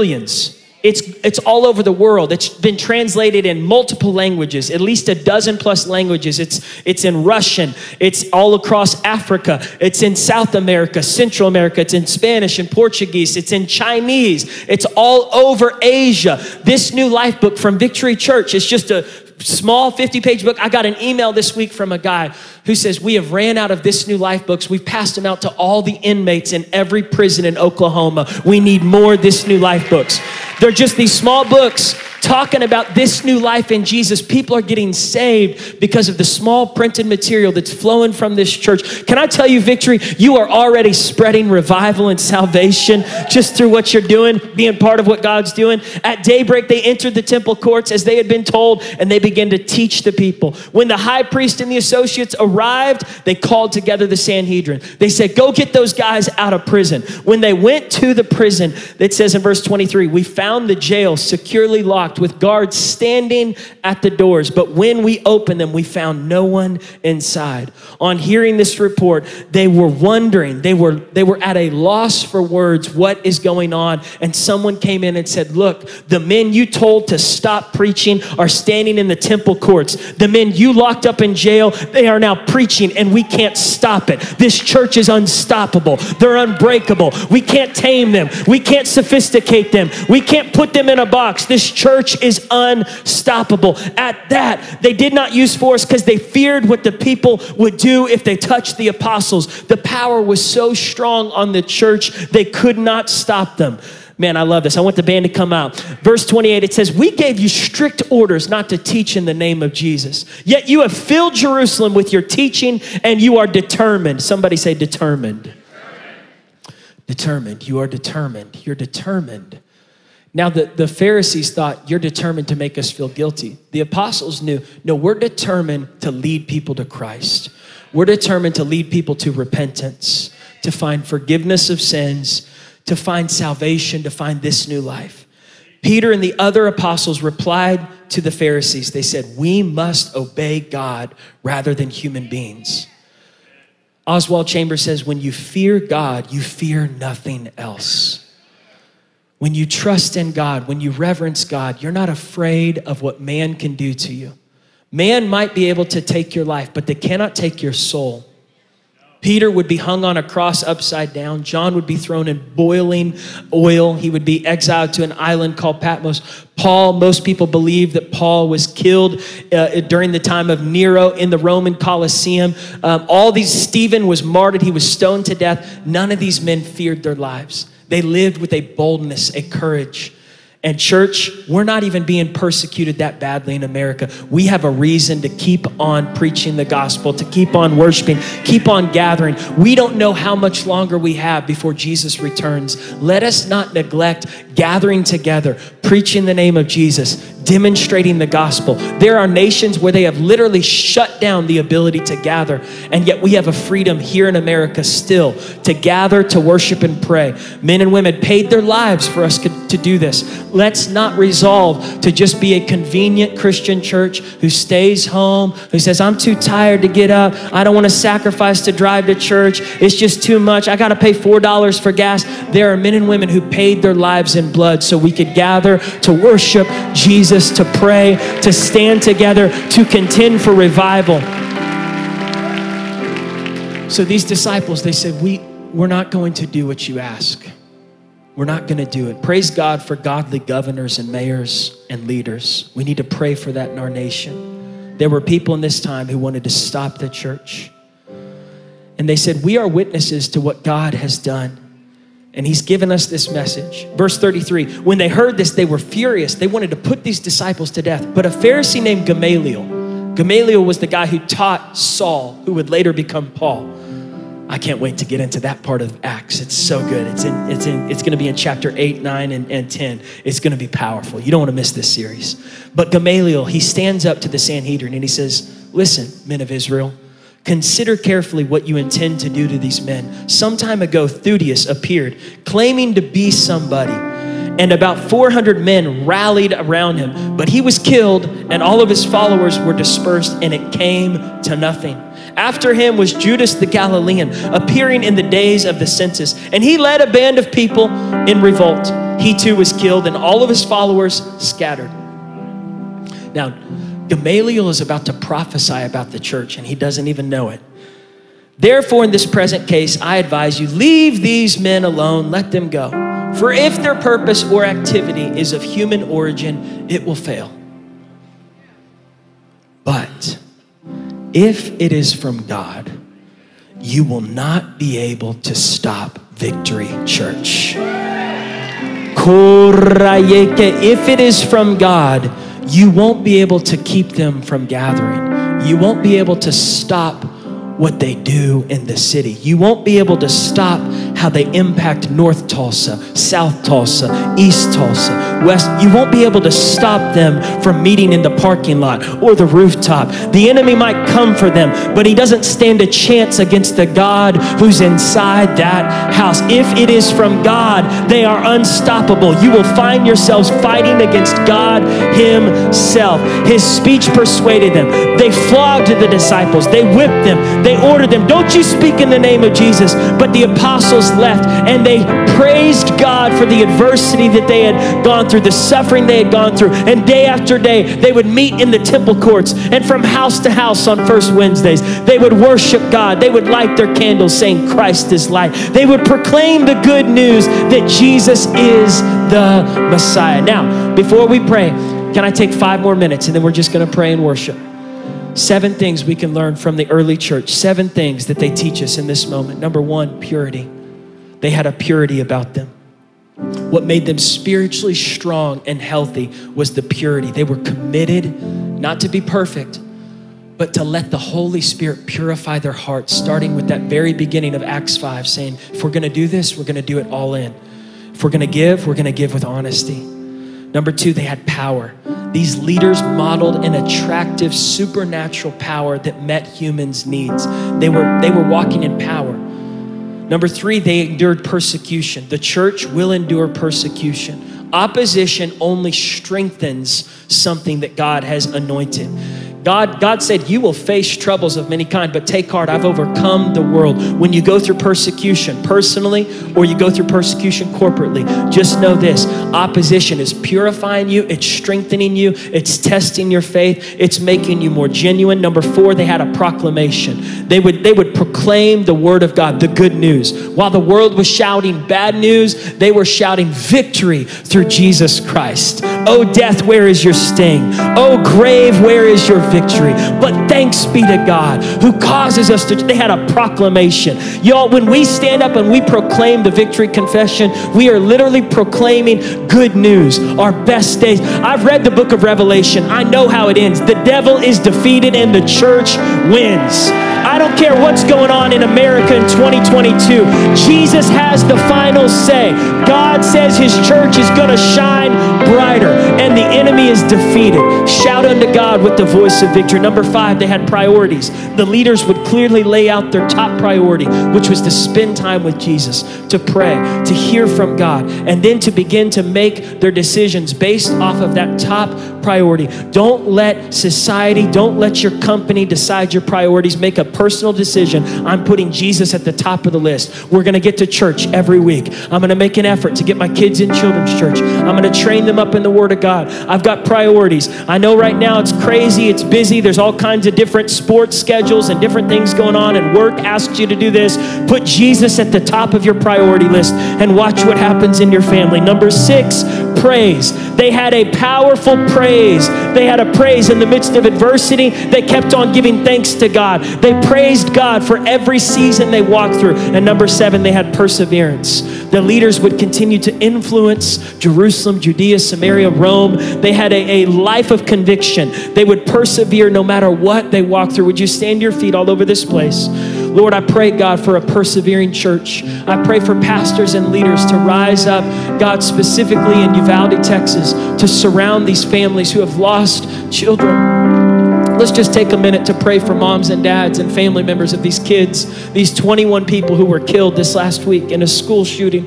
Millions. It's, it's all over the world. It's been translated in multiple languages, at least a dozen plus languages. It's, it's in Russian, it's all across Africa, it's in South America, Central America, it's in Spanish and Portuguese, it's in Chinese, it's all over Asia. This new life book from Victory Church is just a small 50 page book. I got an email this week from a guy who says, We have ran out of this new life books. We've passed them out to all the inmates in every prison in Oklahoma. We need more this new life books. They're just these small books talking about this new life in Jesus. People are getting saved because of the small printed material that's flowing from this church. Can I tell you, Victory, you are already spreading revival and salvation just through what you're doing, being part of what God's doing. At daybreak, they entered the temple courts as they had been told, and they began to teach the people. When the high priest and the associates arrived, they called together the Sanhedrin. They said, Go get those guys out of prison. When they went to the prison, it says in verse 23, we found the jail securely locked locked with guards standing at the doors. But when we opened them, we found no one inside. On hearing this report, they were wondering, they were, they were at a loss for words, what is going on? And someone came in and said, Look, the men you told to stop preaching are standing in the temple courts. The men you locked up in jail, they are now preaching, and we can't stop it. This church is unstoppable. They're unbreakable. We can't tame them. We can't sophisticate them. We can't put them in a box. This church church is unstoppable. At that, they did not use force because they feared what the people would do if they touched the apostles. The power was so strong on the church, they could not stop them. Man, I love this. I want the band to come out. Verse 28, it says, We gave you strict orders not to teach in the name of Jesus. Yet you have filled Jerusalem with your teaching and you are determined. Somebody say, determined. Determined. determined. You are determined. You're determined now, the, the Pharisees thought, You're determined to make us feel guilty. The apostles knew, No, we're determined to lead people to Christ. We're determined to lead people to repentance, to find forgiveness of sins, to find salvation, to find this new life. Peter and the other apostles replied to the Pharisees. They said, We must obey God rather than human beings. Oswald Chambers says, When you fear God, you fear nothing else. When you trust in God, when you reverence God, you're not afraid of what man can do to you. Man might be able to take your life, but they cannot take your soul. Peter would be hung on a cross upside down. John would be thrown in boiling oil. He would be exiled to an island called Patmos. Paul, most people believe that Paul was killed uh, during the time of Nero in the Roman Colosseum. Um, all these, Stephen was martyred. He was stoned to death. None of these men feared their lives. They lived with a boldness, a courage. And, church, we're not even being persecuted that badly in America. We have a reason to keep on preaching the gospel, to keep on worshiping, keep on gathering. We don't know how much longer we have before Jesus returns. Let us not neglect gathering together, preaching the name of Jesus, demonstrating the gospel. There are nations where they have literally shut down the ability to gather, and yet we have a freedom here in America still to gather, to worship, and pray. Men and women paid their lives for us to do this. Let's not resolve to just be a convenient Christian church who stays home, who says, I'm too tired to get up. I don't want to sacrifice to drive to church. It's just too much. I got to pay $4 for gas. There are men and women who paid their lives in blood so we could gather to worship Jesus, to pray, to stand together, to contend for revival. So these disciples, they said, we, We're not going to do what you ask. We're not going to do it. Praise God for godly governors and mayors and leaders. We need to pray for that in our nation. There were people in this time who wanted to stop the church. And they said, We are witnesses to what God has done. And he's given us this message. Verse 33 When they heard this, they were furious. They wanted to put these disciples to death. But a Pharisee named Gamaliel, Gamaliel was the guy who taught Saul, who would later become Paul. I can't wait to get into that part of Acts. It's so good. It's in, it's in, it's going to be in chapter 8, 9, and, and 10. It's going to be powerful. You don't want to miss this series. But Gamaliel, he stands up to the Sanhedrin and he says, Listen, men of Israel, Consider carefully what you intend to do to these men. Some time ago, Theudas appeared, claiming to be somebody, and about 400 men rallied around him. But he was killed, and all of his followers were dispersed, and it came to nothing. After him was Judas the Galilean, appearing in the days of the census, and he led a band of people in revolt. he too was killed, and all of his followers scattered. Now, Gamaliel is about to prophesy about the church, and he doesn't even know it. Therefore, in this present case, I advise you leave these men alone, let them go. For if their purpose or activity is of human origin, it will fail. But if it is from God, you will not be able to stop Victory Church. If it is from God, you won't be able to keep them from gathering. You won't be able to stop what they do in the city. You won't be able to stop how they impact North Tulsa, South Tulsa, East Tulsa, West. You won't be able to stop them from meeting in the parking lot or the rooftop. The enemy might come for them, but he doesn't stand a chance against the God who's inside that house. If it is from God, they are unstoppable. You will find yourselves fighting against God Himself. His speech persuaded them. They flogged the disciples, they whipped them. They ordered them, Don't you speak in the name of Jesus. But the apostles left and they praised God for the adversity that they had gone through, the suffering they had gone through. And day after day, they would meet in the temple courts and from house to house on first Wednesdays. They would worship God. They would light their candles saying, Christ is light. They would proclaim the good news that Jesus is the Messiah. Now, before we pray, can I take five more minutes and then we're just going to pray and worship? Seven things we can learn from the early church. Seven things that they teach us in this moment. Number one, purity. They had a purity about them. What made them spiritually strong and healthy was the purity. They were committed not to be perfect, but to let the Holy Spirit purify their hearts, starting with that very beginning of Acts 5, saying, if we're gonna do this, we're gonna do it all in. If we're gonna give, we're gonna give with honesty. Number two, they had power. These leaders modeled an attractive supernatural power that met humans' needs. They were, they were walking in power. Number three, they endured persecution. The church will endure persecution. Opposition only strengthens something that God has anointed. God, God said, You will face troubles of many kind, but take heart, I've overcome the world. When you go through persecution personally or you go through persecution corporately, just know this opposition is purifying you, it's strengthening you, it's testing your faith, it's making you more genuine. Number four, they had a proclamation. They would, they would proclaim the word of God, the good news. While the world was shouting bad news, they were shouting victory through Jesus Christ. Oh, death, where is your sting? Oh, grave, where is your victory. But thanks be to God who causes us to, they had a proclamation. Y'all, when we stand up and we proclaim the victory confession, we are literally proclaiming good news, our best days. I've read the book of Revelation. I know how it ends. The devil is defeated and the church wins. Don't care what's going on in America in 2022. Jesus has the final say. God says his church is going to shine brighter and the enemy is defeated. Shout unto God with the voice of victory. Number five, they had priorities. The leaders would clearly lay out their top priority, which was to spend time with Jesus, to pray, to hear from God, and then to begin to make their decisions based off of that top priority. Don't let society, don't let your company decide your priorities. Make a personal decision. I'm putting Jesus at the top of the list. We're going to get to church every week. I'm going to make an effort to get my kids in children's church. I'm going to train them up in the Word of God. I've got priorities. I know right now it's crazy, it's busy. There's all kinds of different sports schedules and different things going on, and work asks you to do this. Put Jesus at the top of your priority list and watch what happens in your family. Number six, praise. They had a powerful praise. They had a praise in the midst of adversity. They kept on giving thanks to God. They praised God for every season they walked through. And number seven, they had perseverance. The leaders would continue to influence Jerusalem, Judea, Samaria, Rome. They had a, a life of conviction. They would persevere no matter what they walked through. Would you stand your feet all over this place? Lord, I pray, God, for a persevering church. I pray for pastors and leaders to rise up, God, specifically in Uvalde, Texas, to surround these families who have lost children. Let's just take a minute to pray for moms and dads and family members of these kids, these 21 people who were killed this last week in a school shooting.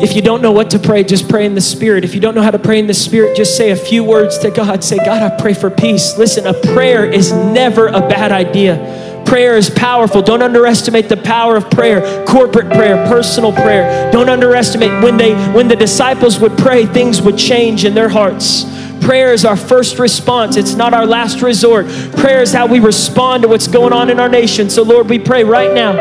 If you don't know what to pray, just pray in the Spirit. If you don't know how to pray in the Spirit, just say a few words to God. Say, God, I pray for peace. Listen, a prayer is never a bad idea. Prayer is powerful. Don't underestimate the power of prayer, corporate prayer, personal prayer. Don't underestimate when they when the disciples would pray, things would change in their hearts. Prayer is our first response. It's not our last resort. Prayer is how we respond to what's going on in our nation. So, Lord, we pray right now,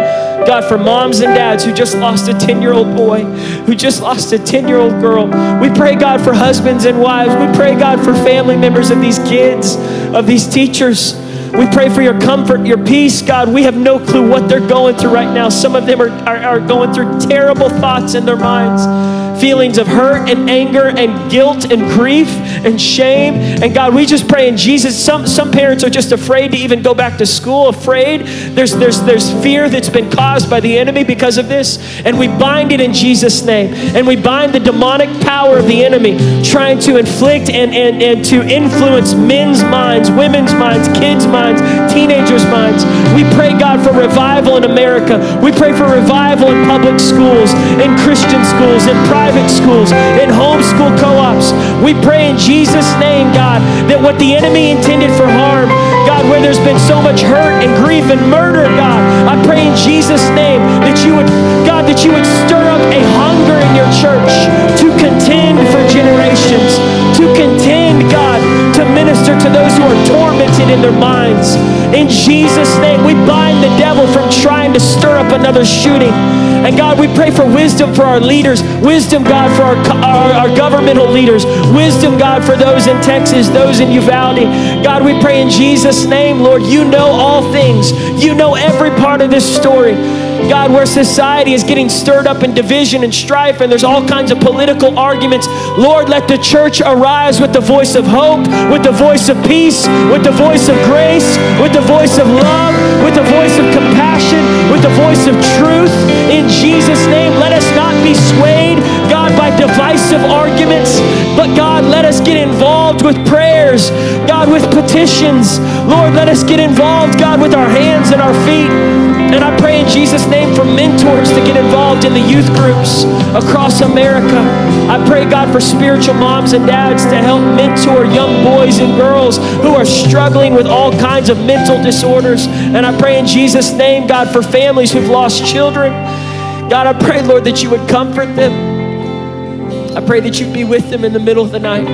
God, for moms and dads who just lost a 10 year old boy, who just lost a 10 year old girl. We pray, God, for husbands and wives. We pray, God, for family members of these kids, of these teachers. We pray for your comfort, your peace, God. We have no clue what they're going through right now. Some of them are, are, are going through terrible thoughts in their minds feelings of hurt and anger and guilt and grief and shame. And God, we just pray in Jesus. Some, some parents are just afraid to even go back to school, afraid. There's, there's, there's fear that's been caused by the enemy because of this. And we bind it in Jesus' name. And we bind the demonic power of the enemy trying to inflict and, and, and to influence men's minds, women's minds, kids' minds, teenagers' minds. We pray, God, for revival in America. We pray for revival in public schools, in Christian schools, in private private schools, in homeschool co ops. We pray in Jesus' name, God, that what the enemy intended for harm, God, where there's been so much hurt and grief and murder, God, I pray in Jesus' name that you would, God, that you would stir up a hunger in your church to contend for generations, to contend, God, to minister to those who are tormented in their minds. In Jesus' name, we bind the devil from trying to stir up another shooting. And God, we pray for wisdom for our leaders, wisdom, God, for our, our, our, governmental leaders, wisdom, God, for those in Texas, those in Uvalde. God, we pray in Jesus' name, Lord, you know all things. You know every part of this story. God, where society is getting stirred up in division and strife, and there's all kinds of political arguments, Lord, let the church arise with the voice of hope, with the voice of peace, with the voice of grace, with the voice of love, with the voice of compassion, with the voice of truth. In Jesus' name, let us not be swayed, God, by divisive arguments, but God, let us get involved with prayers, God, with petitions. Lord, let us get involved, God, with our hands and our feet. And I pray in Jesus' name for mentors to get involved in the youth groups across America. I pray, God, for spiritual moms and dads to help mentor young boys and girls who are struggling with all kinds of mental disorders. And I pray in Jesus' name, God, for families who've lost children. God, I pray, Lord, that you would comfort them. I pray that you'd be with them in the middle of the night.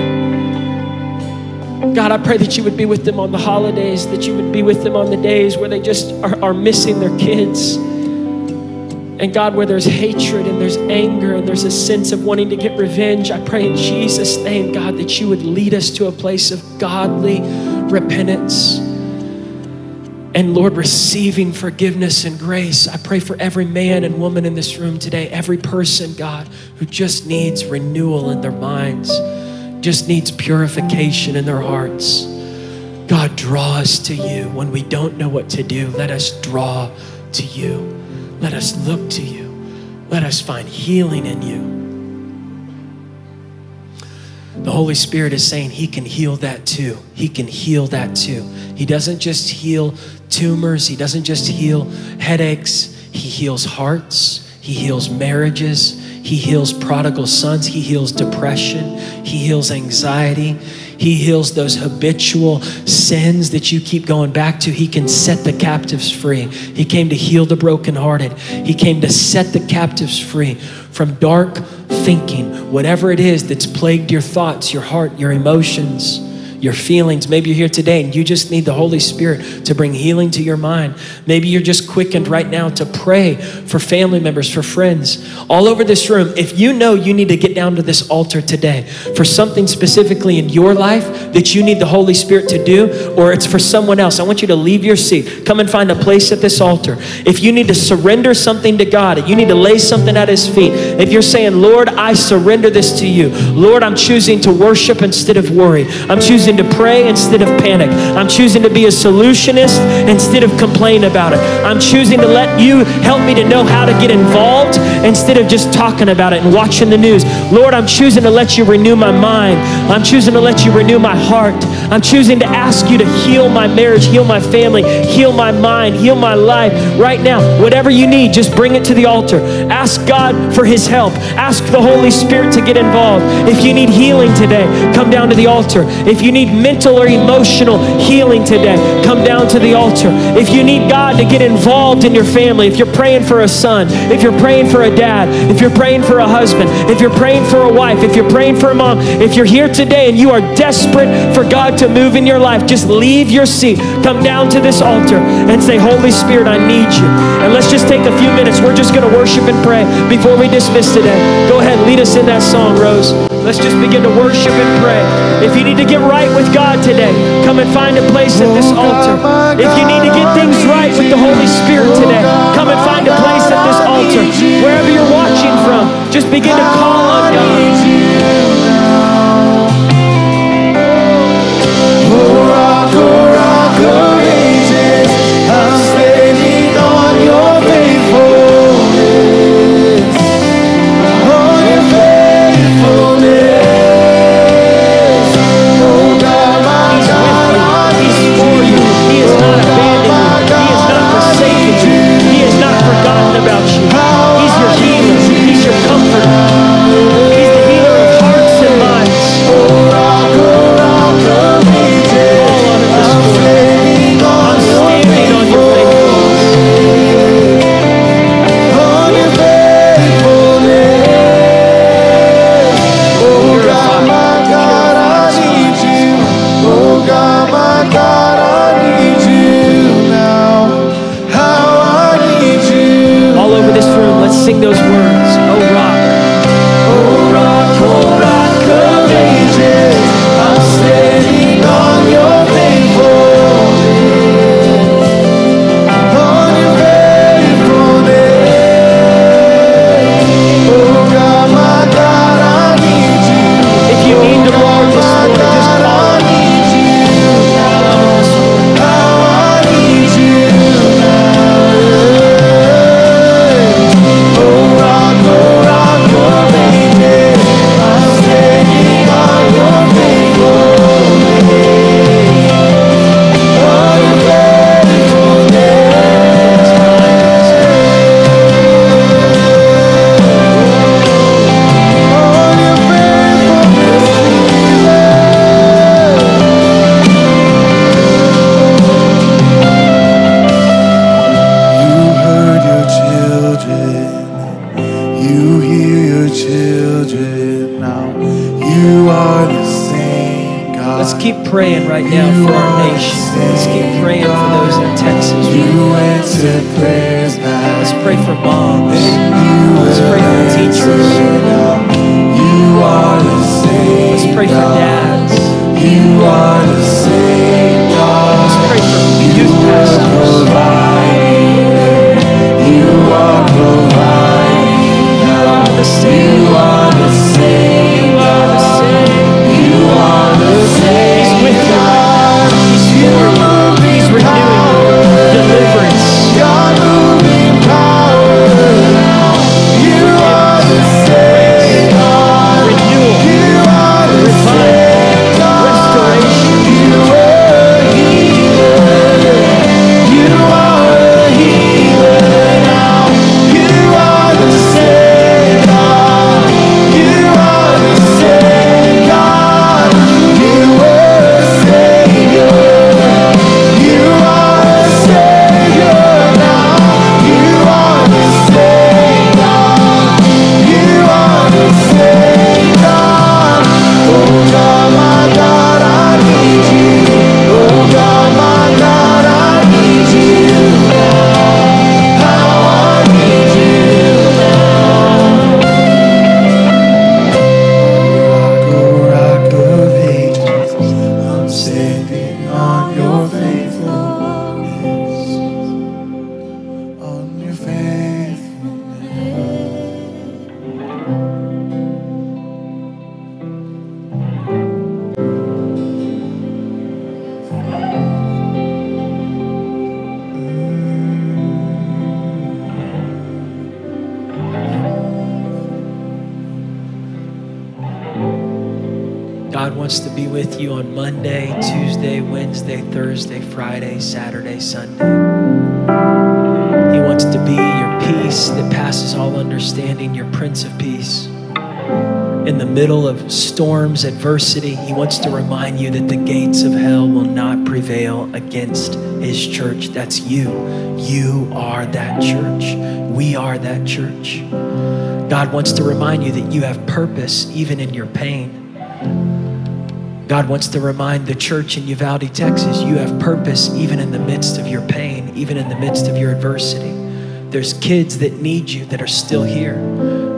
God, I pray that you would be with them on the holidays, that you would be with them on the days where they just are, are missing their kids. And God, where there's hatred and there's anger and there's a sense of wanting to get revenge, I pray in Jesus' name, God, that you would lead us to a place of godly repentance. And Lord, receiving forgiveness and grace. I pray for every man and woman in this room today, every person, God, who just needs renewal in their minds just needs purification in their hearts. God, draw us to you. When we don't know what to do, let us draw to you. Let us look to you. Let us find healing in you. The Holy Spirit is saying He can heal that too. He can heal that too. He doesn't just heal tumors, He doesn't just heal headaches, He heals hearts, He heals marriages, he heals prodigal sons. He heals depression. He heals anxiety. He heals those habitual sins that you keep going back to. He can set the captives free. He came to heal the brokenhearted. He came to set the captives free from dark thinking, whatever it is that's plagued your thoughts, your heart, your emotions your feelings. Maybe you're here today and you just need the Holy Spirit to bring healing to your mind. Maybe you're just quickened right now to pray for family members, for friends. All over this room, if you know you need to get down to this altar today for something specifically in your life that you need the Holy Spirit to do, or it's for someone else, I want you to leave your seat. Come and find a place at this altar. If you need to surrender something to God, you need to lay something at His feet. If you're saying, Lord, I surrender this to you. Lord, I'm choosing to worship instead of worry. I'm choosing choosing to pray instead of panic. I'm choosing to be a solutionist instead of complain about it. I'm choosing to let you help me to know how to get involved instead of just talking about it and watching the news. Lord, I'm choosing to let you renew my mind. I'm choosing to let you renew my heart. I'm choosing to ask you to heal my marriage, heal my family, heal my mind, heal my life right now. Whatever you need, just bring it to the altar. Ask God for his help. Ask the Holy Spirit to get involved. If you need healing today, come down to the altar. If you need need mental or emotional healing today, come down to the altar. If you need God to get involved in your family, if you're praying for a son, if you're praying for a dad, if you're praying for a husband, if you're praying for a wife, if you're praying for a mom, if you're here today and you are desperate for God to move in your life, just leave your seat, come down to this altar and say, Holy Spirit, I need you. And let's just take a few minutes. We're just going to worship and pray before we dismiss today. Go ahead, lead us in that song, Rose. Let's just begin to worship and pray. If you need to get right with God today, come and find a place at this altar. If you need to get things right with the Holy Spirit today, come and find a place at this altar. Wherever you're watching from, just begin to call on God. Praying right now for our nation. Let's keep praying for those in Texas. You answer prayers. Let's pray for moms. Let's pray for teachers. You are the same Let's pray for dads. You are the same God. Let's pray for youth pastors. You are providing. You are the same. Prince of Peace. in the middle of storms, adversity, He wants to remind you that the gates of hell will not prevail against His church. That's you. You are that church. We are that church. God wants to remind you that you have purpose even in your pain. God wants to remind the church in Uvalde, Texas, you have purpose even in the midst of your pain, even in the midst of your adversity. There's kids that need you that are still here.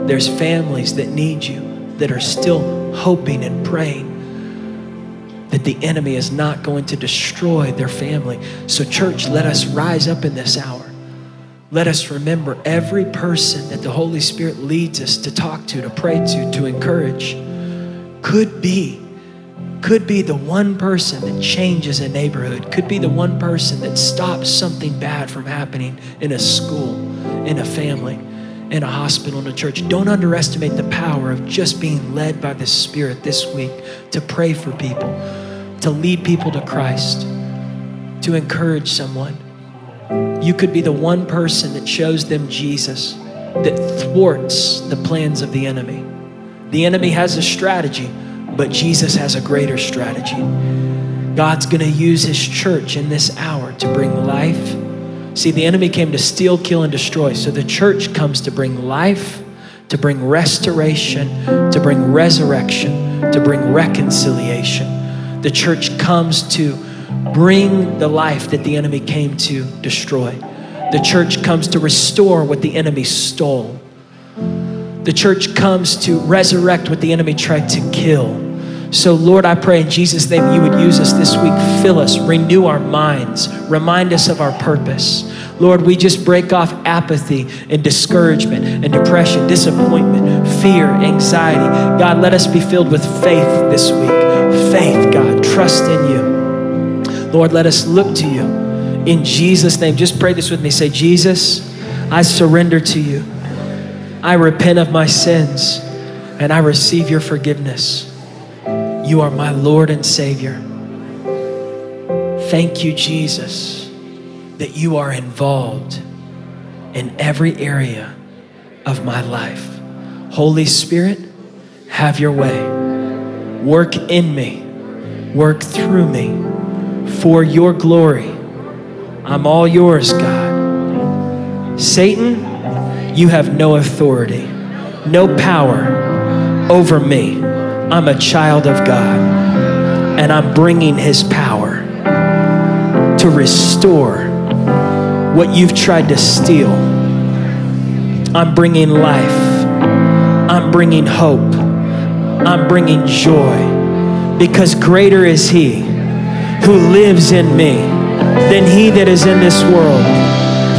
There's families that need you that are still hoping and praying that the enemy is not going to destroy their family. So, church, let us rise up in this hour. Let us remember every person that the Holy Spirit leads us to talk to, to pray to, to encourage could be could be the one person that changes a neighborhood, could be the one person that stops something bad from happening in a school, in a family in a hospital, in a church. Don't underestimate the power of just being led by the Spirit this week to pray for people, to lead people to Christ, to encourage someone. You could be the one person that shows them Jesus that thwarts the plans of the enemy. The enemy has a strategy, but Jesus has a greater strategy. God's going to use his church in this hour to bring life See, the enemy came to steal, kill, and destroy. So the church comes to bring life, to bring restoration, to bring resurrection, to bring reconciliation. The church comes to bring the life that the enemy came to destroy. The church comes to restore what the enemy stole. The church comes to resurrect what the enemy tried to kill. So, Lord, I pray in Jesus' name you would use us this week. Fill us, renew our minds, remind us of our purpose. Lord, we just break off apathy and discouragement and depression, disappointment, fear, anxiety. God, let us be filled with faith this week. Faith, God, trust in you. Lord, let us look to you. In Jesus' name, just pray this with me. Say, Jesus, I surrender to you. I repent of my sins and I receive your forgiveness. You are my Lord and Savior. Thank you, Jesus, that you are involved in every area of my life. Holy Spirit, have your way. Work in me, work through me for your glory. I'm all yours, God. Satan, you have no authority, no power over me. I'm a child of God and I'm bringing His power to restore what you've tried to steal. I'm bringing life. I'm bringing hope. I'm bringing joy because greater is He who lives in me than He that is in this world.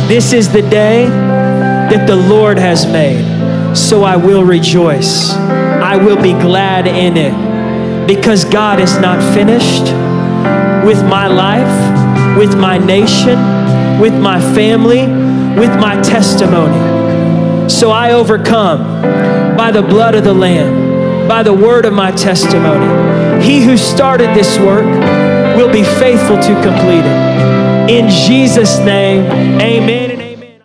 This is the day that the Lord has made, so I will rejoice. I will be glad in it because God is not finished with my life, with my nation, with my family, with my testimony. So I overcome by the blood of the Lamb, by the word of my testimony. He who started this work will be faithful to complete it. In Jesus' name, amen.